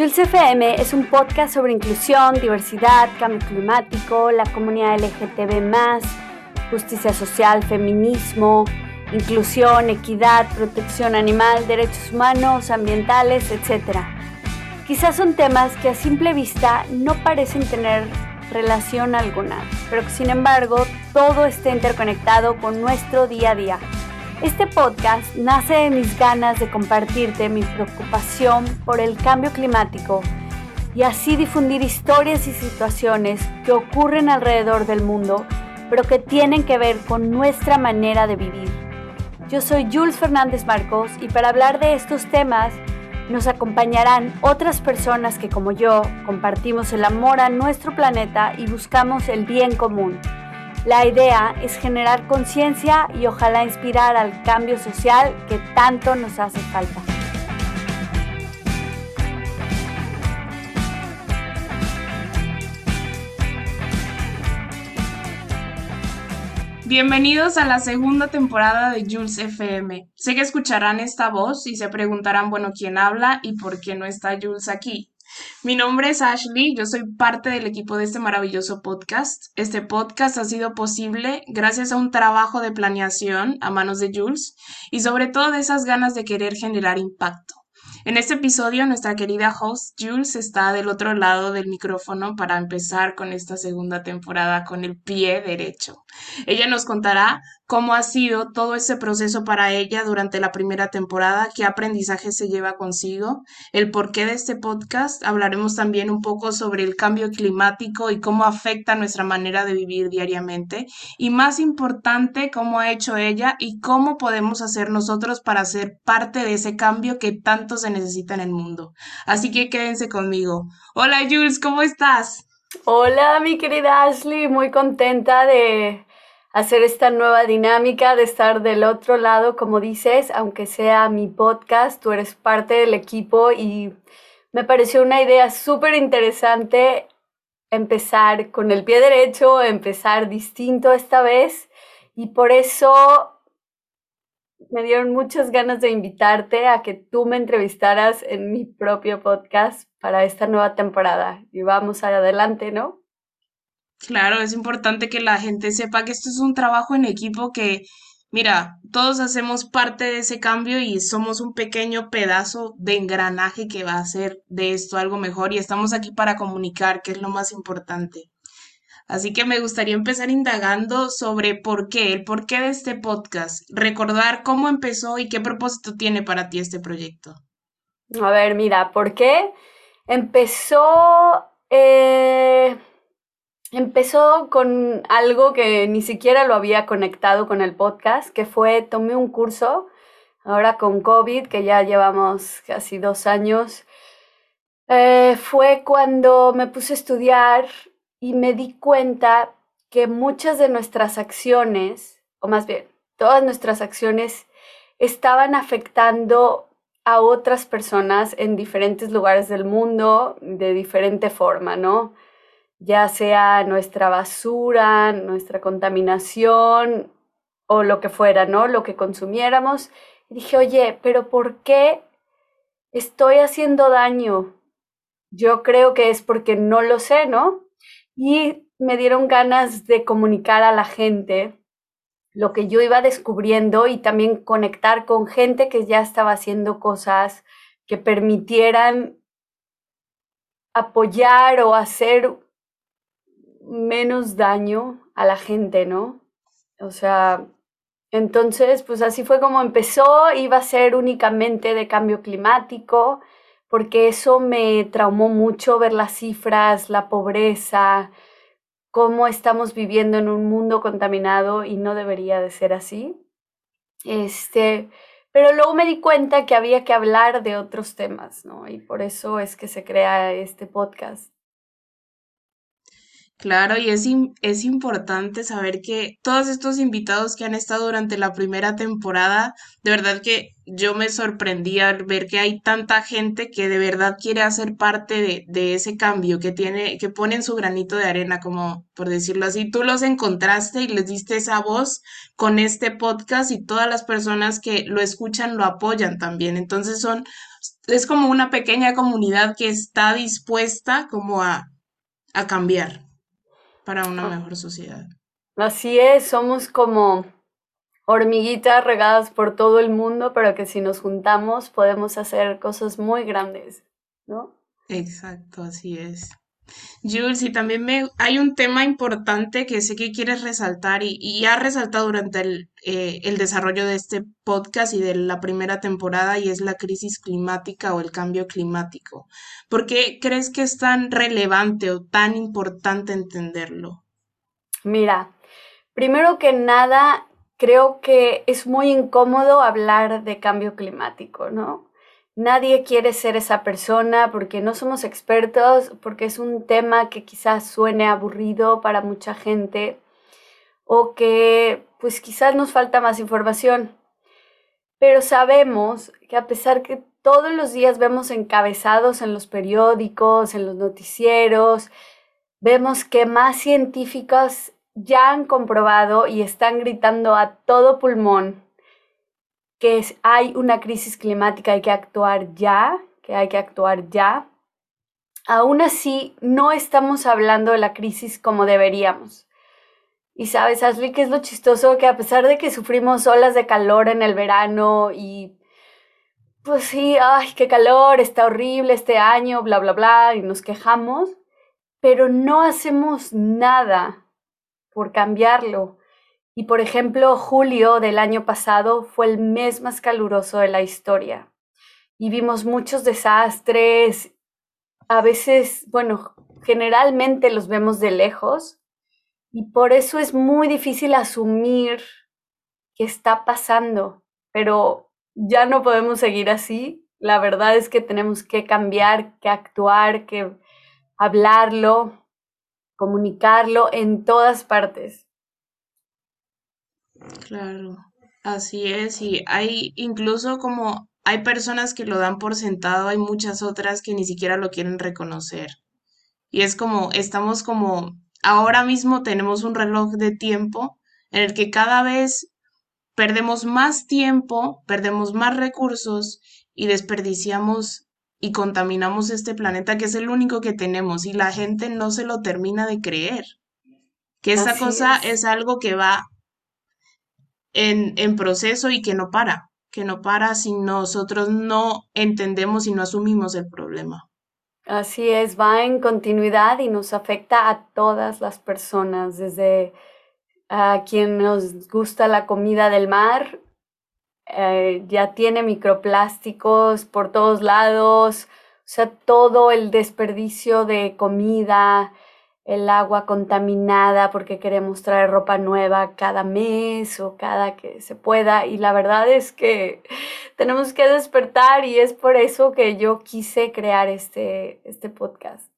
Jules FM es un podcast sobre inclusión, diversidad, cambio climático, la comunidad LGTB, justicia social, feminismo, inclusión, equidad, protección animal, derechos humanos, ambientales, etc. Quizás son temas que a simple vista no parecen tener relación alguna, pero que sin embargo todo está interconectado con nuestro día a día. Este podcast nace de mis ganas de compartirte mi preocupación por el cambio climático y así difundir historias y situaciones que ocurren alrededor del mundo, pero que tienen que ver con nuestra manera de vivir. Yo soy Jules Fernández Marcos y para hablar de estos temas nos acompañarán otras personas que como yo compartimos el amor a nuestro planeta y buscamos el bien común. La idea es generar conciencia y ojalá inspirar al cambio social que tanto nos hace falta. Bienvenidos a la segunda temporada de Jules FM. Sé que escucharán esta voz y se preguntarán, bueno, ¿quién habla y por qué no está Jules aquí? Mi nombre es Ashley, yo soy parte del equipo de este maravilloso podcast. Este podcast ha sido posible gracias a un trabajo de planeación a manos de Jules y sobre todo de esas ganas de querer generar impacto. En este episodio, nuestra querida host Jules está del otro lado del micrófono para empezar con esta segunda temporada con el pie derecho. Ella nos contará cómo ha sido todo ese proceso para ella durante la primera temporada, qué aprendizaje se lleva consigo, el porqué de este podcast. Hablaremos también un poco sobre el cambio climático y cómo afecta nuestra manera de vivir diariamente. Y más importante, cómo ha hecho ella y cómo podemos hacer nosotros para ser parte de ese cambio que tanto se necesita en el mundo. Así que quédense conmigo. Hola Jules, ¿cómo estás? Hola mi querida Ashley, muy contenta de hacer esta nueva dinámica de estar del otro lado, como dices, aunque sea mi podcast, tú eres parte del equipo y me pareció una idea súper interesante empezar con el pie derecho, empezar distinto esta vez y por eso me dieron muchas ganas de invitarte a que tú me entrevistaras en mi propio podcast para esta nueva temporada y vamos adelante, ¿no? Claro, es importante que la gente sepa que esto es un trabajo en equipo que, mira, todos hacemos parte de ese cambio y somos un pequeño pedazo de engranaje que va a hacer de esto algo mejor y estamos aquí para comunicar, que es lo más importante. Así que me gustaría empezar indagando sobre por qué, el porqué de este podcast, recordar cómo empezó y qué propósito tiene para ti este proyecto. A ver, mira, ¿por qué? Empezó... Eh Empezó con algo que ni siquiera lo había conectado con el podcast, que fue, tomé un curso, ahora con COVID, que ya llevamos casi dos años, eh, fue cuando me puse a estudiar y me di cuenta que muchas de nuestras acciones, o más bien, todas nuestras acciones estaban afectando a otras personas en diferentes lugares del mundo de diferente forma, ¿no? Ya sea nuestra basura, nuestra contaminación o lo que fuera, ¿no? Lo que consumiéramos. Y dije, oye, pero ¿por qué estoy haciendo daño? Yo creo que es porque no lo sé, ¿no? Y me dieron ganas de comunicar a la gente lo que yo iba descubriendo y también conectar con gente que ya estaba haciendo cosas que permitieran apoyar o hacer menos daño a la gente, ¿no? O sea, entonces, pues así fue como empezó, iba a ser únicamente de cambio climático, porque eso me traumó mucho ver las cifras, la pobreza, cómo estamos viviendo en un mundo contaminado y no debería de ser así. Este, pero luego me di cuenta que había que hablar de otros temas, ¿no? Y por eso es que se crea este podcast. Claro, y es, es importante saber que todos estos invitados que han estado durante la primera temporada, de verdad que yo me sorprendí al ver que hay tanta gente que de verdad quiere hacer parte de, de ese cambio, que tiene, que ponen su granito de arena, como por decirlo así. Tú los encontraste y les diste esa voz con este podcast y todas las personas que lo escuchan lo apoyan también. Entonces son es como una pequeña comunidad que está dispuesta como a, a cambiar para una Ah. mejor sociedad. Así es, somos como hormiguitas regadas por todo el mundo, pero que si nos juntamos podemos hacer cosas muy grandes, ¿no? Exacto, así es. Jules, y también me, hay un tema importante que sé que quieres resaltar y, y has resaltado durante el, eh, el desarrollo de este podcast y de la primera temporada y es la crisis climática o el cambio climático. ¿Por qué crees que es tan relevante o tan importante entenderlo? Mira, primero que nada, creo que es muy incómodo hablar de cambio climático, ¿no? Nadie quiere ser esa persona porque no somos expertos, porque es un tema que quizás suene aburrido para mucha gente o que pues quizás nos falta más información. Pero sabemos que a pesar que todos los días vemos encabezados en los periódicos, en los noticieros, vemos que más científicos ya han comprobado y están gritando a todo pulmón que hay una crisis climática, hay que actuar ya, que hay que actuar ya. Aún así, no estamos hablando de la crisis como deberíamos. Y sabes, Ashley, que es lo chistoso que a pesar de que sufrimos olas de calor en el verano y pues sí, ay, qué calor, está horrible este año, bla, bla, bla, y nos quejamos, pero no hacemos nada por cambiarlo. Y por ejemplo, julio del año pasado fue el mes más caluroso de la historia. Y vimos muchos desastres. A veces, bueno, generalmente los vemos de lejos. Y por eso es muy difícil asumir que está pasando. Pero ya no podemos seguir así. La verdad es que tenemos que cambiar, que actuar, que hablarlo, comunicarlo en todas partes. Claro, así es. Y hay incluso como hay personas que lo dan por sentado, hay muchas otras que ni siquiera lo quieren reconocer. Y es como, estamos como, ahora mismo tenemos un reloj de tiempo en el que cada vez perdemos más tiempo, perdemos más recursos y desperdiciamos y contaminamos este planeta que es el único que tenemos y la gente no se lo termina de creer. Que esta Así cosa es. es algo que va en, en proceso y que no para, que no para si nosotros no entendemos y no asumimos el problema. Así es, va en continuidad y nos afecta a todas las personas, desde a quien nos gusta la comida del mar, eh, ya tiene microplásticos por todos lados, o sea, todo el desperdicio de comida, el agua contaminada porque queremos traer ropa nueva cada mes o cada que se pueda. Y la verdad es que tenemos que despertar y es por eso que yo quise crear este, este podcast.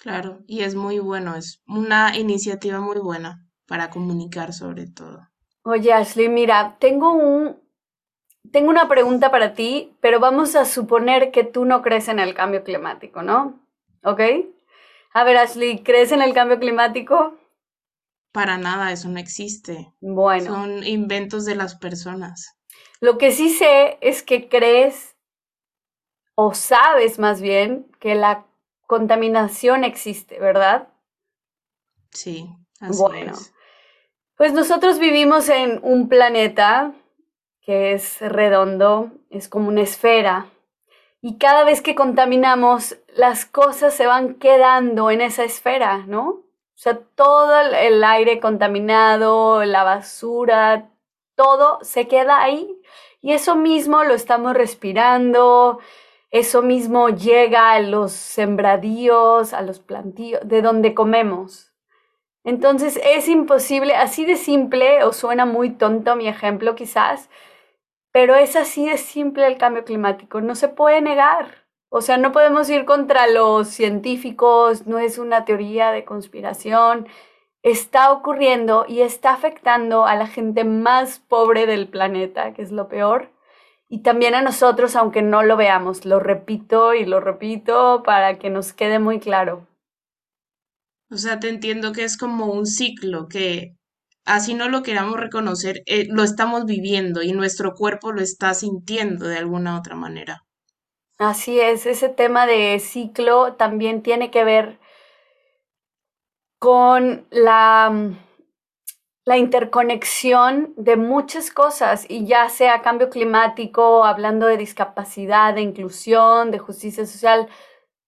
Claro, y es muy bueno, es una iniciativa muy buena para comunicar sobre todo. Oye, Ashley, mira, tengo un, tengo una pregunta para ti, pero vamos a suponer que tú no crees en el cambio climático, ¿no? ¿Ok? A ver, Ashley, ¿crees en el cambio climático? Para nada, eso no existe. Bueno, Son inventos de las personas. lo que sí sé es que crees o sabes más bien que la contaminación existe, ¿verdad? Sí, así Bueno, es. pues nosotros vivimos en un planeta que es redondo, es como una esfera, y cada vez que contaminamos, las cosas se van quedando en esa esfera, ¿no? O sea, todo el- aire contaminado, la basura, todo se queda ahí. Y eso mismo lo estamos respirando, eso mismo llega a los sembradíos, a los plantíos, de donde comemos. Entonces es imposible, así de simple, o suena muy tonto mi ejemplo quizás, pero es así de simple el cambio climático, no se puede negar. O sea, no podemos ir contra los científicos, no es una teoría de conspiración, está ocurriendo y está afectando a la gente más pobre del planeta, que es lo peor, y también a nosotros, aunque no lo veamos. Lo repito y lo repito para que nos quede muy claro. O sea, te entiendo que es como un ciclo que así no lo queramos reconocer, eh, lo estamos viviendo y nuestro cuerpo lo está sintiendo de alguna otra manera. Así es, ese tema de ciclo también tiene que ver con la, la interconexión de muchas cosas, y ya sea cambio climático, hablando de discapacidad, de inclusión, de justicia social,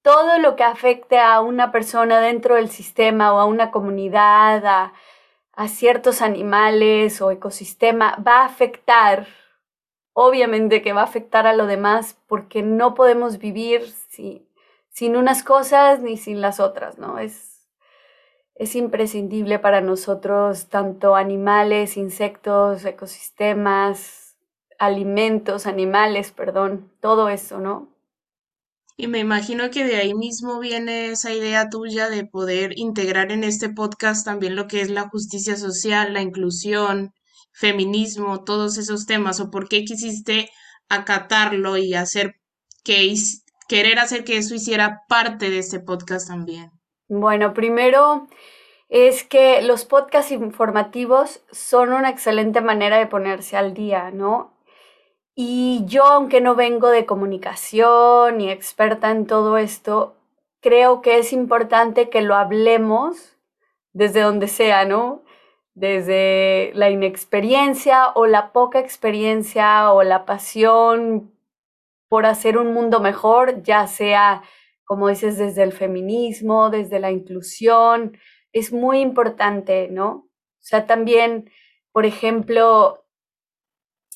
todo lo que afecte a una persona dentro del sistema o a una comunidad, a, ciertos animales o ecosistema, va a afectar, obviamente que va a afectar a lo demás, porque no podemos vivir sin unas cosas ni sin las otras, ¿no? Es, es imprescindible para nosotros, tanto animales, insectos, ecosistemas, alimentos, animales, perdón, todo eso, ¿no? Y me imagino que de ahí mismo viene esa idea tuya de poder integrar en este podcast también lo que es la justicia social, la inclusión, feminismo, todos esos temas, o por qué quisiste acatarlo y hacer que querer hacer que eso hiciera parte de este podcast también. Bueno, primero es que los podcasts informativos son una excelente manera de ponerse al día, ¿no? Y yo, aunque no vengo de comunicación ni experta en todo esto, creo que es importante que lo hablemos desde donde sea, ¿no? Desde la inexperiencia o la poca experiencia o la pasión por hacer un mundo mejor, ya sea, como dices, desde el feminismo, desde la inclusión, es muy importante, ¿no? O sea, también, por ejemplo,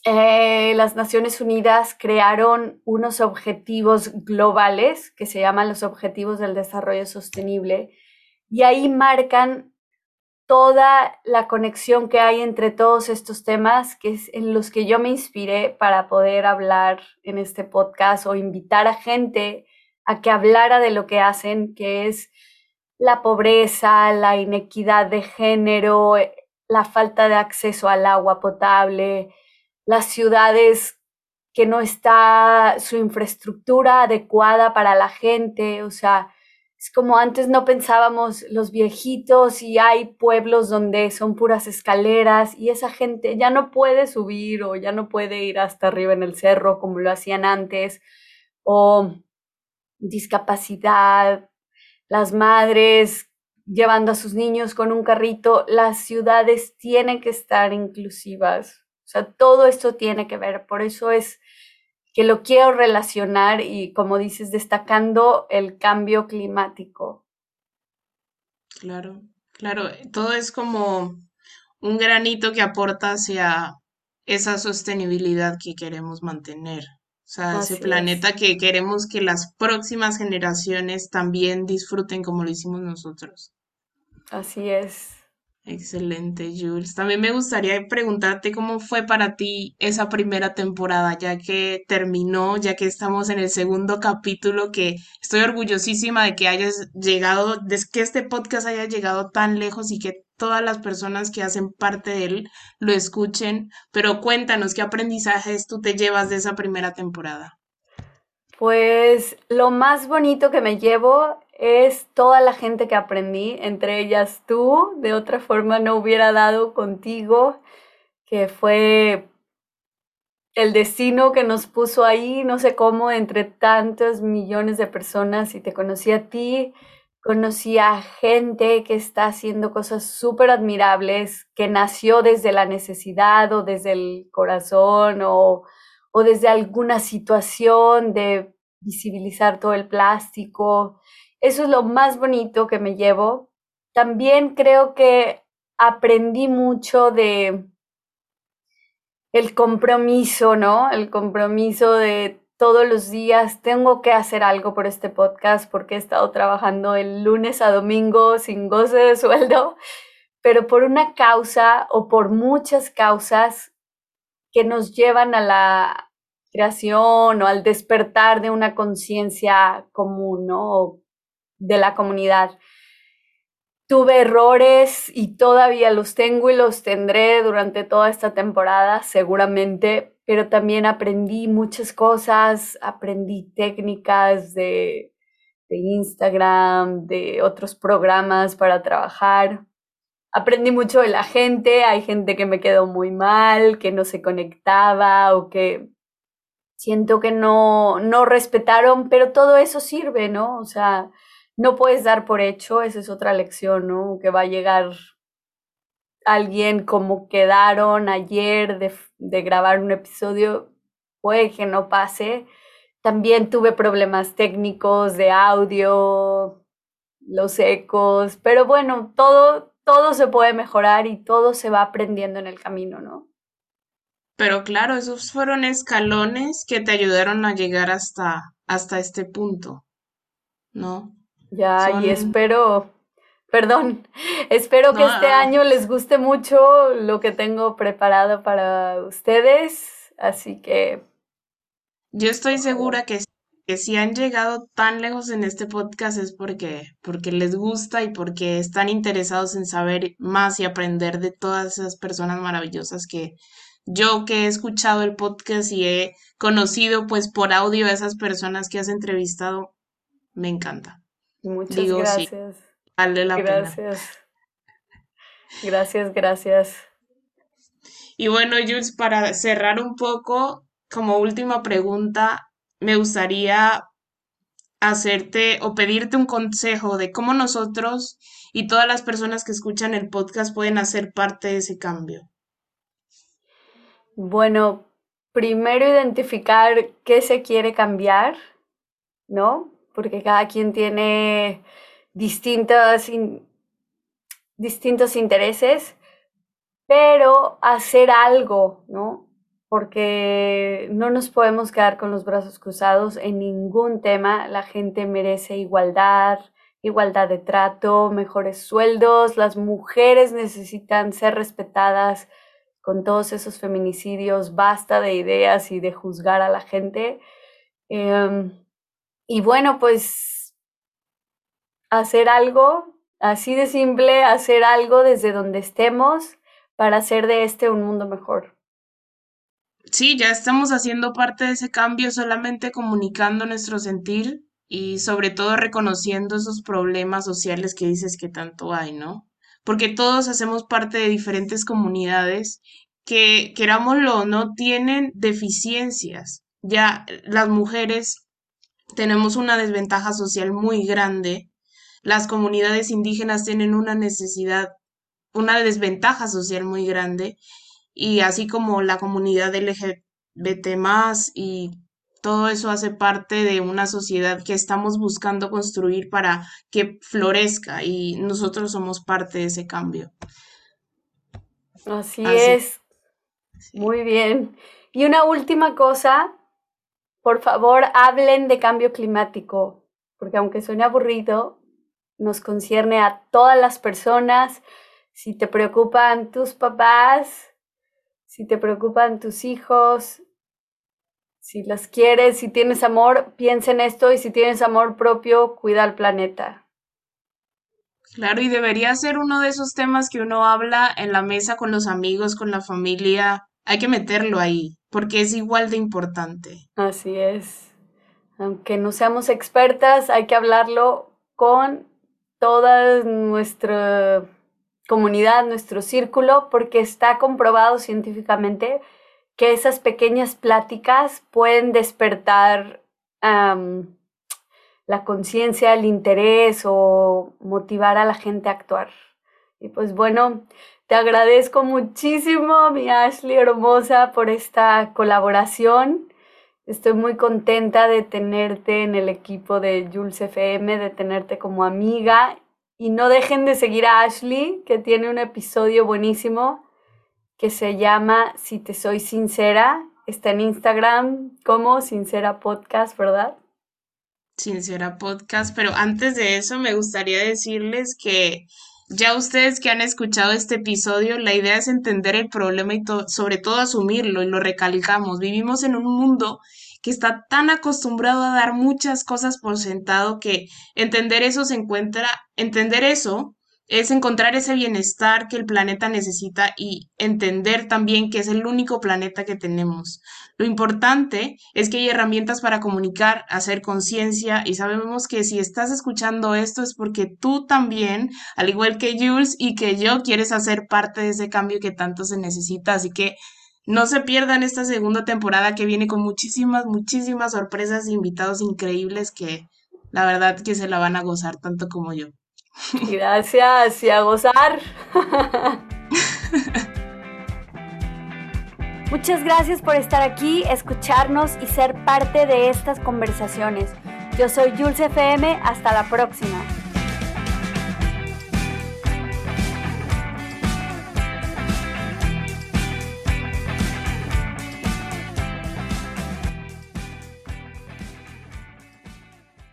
eh, las Naciones Unidas crearon unos objetivos globales que se llaman los Objetivos del Desarrollo Sostenible y ahí marcan toda la conexión que hay entre todos estos temas que es en los que yo me inspiré para poder hablar en este podcast o invitar a gente a que hablara de lo que hacen, que es la pobreza, la inequidad de género, la falta de acceso al agua potable, las ciudades que no está su infraestructura adecuada para la gente, o sea, es como antes no pensábamos los viejitos y hay pueblos donde son puras escaleras y esa gente ya no puede subir o ya no puede ir hasta arriba en el cerro como lo hacían antes, o discapacidad, las madres llevando a sus niños con un carrito, las ciudades tienen que estar inclusivas, o sea, todo esto tiene que ver, por eso es que lo quiero relacionar y, como dices, destacando el cambio climático. Claro, claro, todo es como un granito que aporta hacia esa sostenibilidad que queremos mantener. O sea, ese planeta que queremos que las próximas generaciones también disfruten como lo hicimos nosotros. Así es. Excelente, Jules. También me gustaría preguntarte cómo fue para ti esa primera temporada, ya que terminó, ya que estamos en el segundo capítulo, que estoy orgullosísima de que hayas llegado, de que este podcast haya llegado tan lejos y que todas las personas que hacen parte de él lo escuchen. Pero cuéntanos, ¿qué aprendizajes tú te llevas de esa primera temporada? Pues lo más bonito que me llevo es toda la gente que aprendí, entre ellas tú, de otra forma no hubiera dado contigo, que fue el destino que nos puso ahí, no sé cómo, entre tantos millones de personas y te conocí a ti, conocí a gente que está haciendo cosas súper admirables, que nació desde la necesidad o desde el corazón o, o desde alguna situación de visibilizar todo el plástico eso es lo más bonito que me llevo. También creo que aprendí mucho de el compromiso, ¿no? El compromiso de todos los días tengo que hacer algo por este podcast porque he estado trabajando el lunes a domingo sin goce de sueldo, pero por una causa o por muchas causas que nos llevan a la creación o al despertar de una conciencia común, ¿no? De la comunidad. Tuve errores y todavía los tengo y los tendré durante toda esta temporada, seguramente, pero también aprendí muchas cosas, aprendí técnicas de, de Instagram, de otros programas para trabajar. aprendí mucho de la gente, hay gente que me quedó muy mal, que no se conectaba o que siento que no, no respetaron, pero todo eso sirve, ¿no? O sea, no puedes dar por hecho, esa es otra lección, ¿no? Que va a llegar alguien como quedaron ayer de, grabar un episodio, puede que no pase. También tuve problemas técnicos de audio, los ecos, pero bueno, todo, todo se puede mejorar y todo se va aprendiendo en el camino, ¿no? Pero claro, esos fueron escalones que te ayudaron a llegar hasta, hasta este punto, ¿no? Ya, y espero, perdón, espero que este año les guste mucho lo que tengo preparado para ustedes, así que... Yo estoy segura que que si han llegado tan lejos en este podcast es porque, porque les gusta y porque están interesados en saber más y aprender de todas esas personas maravillosas que yo que he escuchado el podcast y he conocido pues por audio a esas personas que has entrevistado, me encanta. Muchas gracias. vale la gracias. Gracias, gracias. Y bueno, Jules, para cerrar un poco, como última pregunta, me gustaría hacerte o pedirte un consejo de cómo nosotros y todas las personas que escuchan el podcast pueden hacer parte de ese cambio. Bueno, primero identificar qué se quiere cambiar, ¿no? Porque cada quien tiene distintos, distintos intereses, pero hacer algo, ¿no? porque no nos podemos quedar con los brazos cruzados en ningún tema. La gente merece igualdad, igualdad de trato, mejores sueldos, las mujeres necesitan ser respetadas con todos esos feminicidios, basta de ideas y de juzgar a la gente. Em, y bueno, pues hacer algo, así de simple, hacer algo desde donde estemos para hacer de este un mundo mejor sí, ya estamos haciendo parte de ese cambio solamente comunicando nuestro sentir y sobre todo reconociendo esos problemas sociales que dices que tanto hay, ¿no? Porque todos hacemos parte de diferentes comunidades que, querámoslo o no, tienen deficiencias. Ya las mujeres tenemos una desventaja social muy grande. Las comunidades indígenas tienen una necesidad, una desventaja social muy grande y así como la comunidad LGBT más y todo eso hace parte de una sociedad que estamos buscando construir para que florezca y nosotros somos parte de ese cambio. Así, es. Muy bien. Y una última cosa, por favor, hablen de cambio climático, porque aunque suene aburrido, nos concierne a todas las personas. Si te preocupan tus papás, si te preocupan tus hijos, si las quieres, si tienes amor, piensa en esto y si tienes amor propio, cuida al planeta. Claro, y debería ser uno de esos temas que uno habla en la mesa con los amigos, con la familia. Hay que meterlo ahí, porque es igual de importante. Así es. Aunque no seamos expertas, hay que hablarlo con toda nuestra comunidad, nuestro círculo, porque está comprobado científicamente que esas pequeñas pláticas pueden despertar la conciencia, el interés o motivar a la gente a actuar. Y pues bueno, te agradezco muchísimo, mi Ashley hermosa, por esta colaboración. Estoy muy contenta de tenerte en el equipo de Jules FM, de tenerte como amiga y no dejen de seguir a Ashley, que tiene un episodio buenísimo que se llama Si te soy sincera. Está en Instagram como Sincera Podcast, ¿verdad? Sincera Podcast, pero antes de eso me gustaría decirles que ya ustedes que han escuchado este episodio, la idea es entender el problema y sobre todo asumirlo y lo recalcamos. Vivimos en un mundo que está tan acostumbrado a dar muchas cosas por sentado que entender eso se encuentra, entender eso es encontrar ese bienestar que el planeta necesita y entender también que es el único planeta que tenemos. Lo importante es que hay herramientas para comunicar, hacer conciencia y sabemos que si estás escuchando esto es porque tú también, al igual que Jules y que yo, quieres hacer parte de ese cambio que tanto se necesita. Así que no se pierdan esta segunda temporada que viene con muchísimas, muchísimas sorpresas e invitados increíbles que la verdad que se la van a gozar tanto como yo. Gracias y a gozar. Muchas gracias por estar aquí, escucharnos y ser parte de estas conversaciones. Yo soy Jules FM, hasta la próxima.